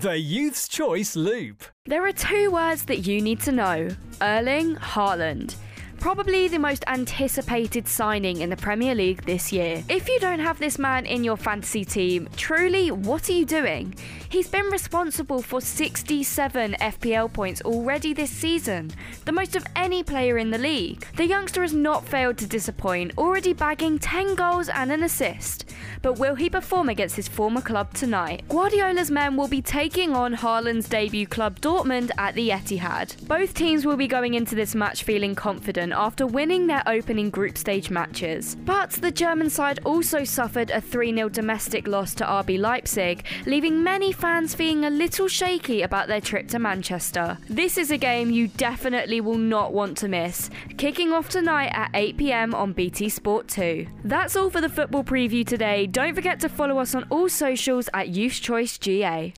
The Youth's Choice Loop. There are two words that you need to know Erling Haaland. Probably the most anticipated signing in the Premier League this year. If you don't have this man in your fantasy team, truly, what are you doing? He's been responsible for 67 FPL points already this season, the most of any player in the league. The youngster has not failed to disappoint, already bagging 10 goals and an assist. But will he perform against his former club tonight? Guardiola's men will be taking on Haaland's debut club Dortmund at the Etihad. Both teams will be going into this match feeling confident after winning their opening group stage matches. But the German side also suffered a 3 0 domestic loss to RB Leipzig, leaving many fans feeling a little shaky about their trip to Manchester. This is a game you definitely will not want to miss, kicking off tonight at 8pm on BT Sport 2. That's all for the football preview today. Don't forget to follow us on all socials at Youth Choice GA.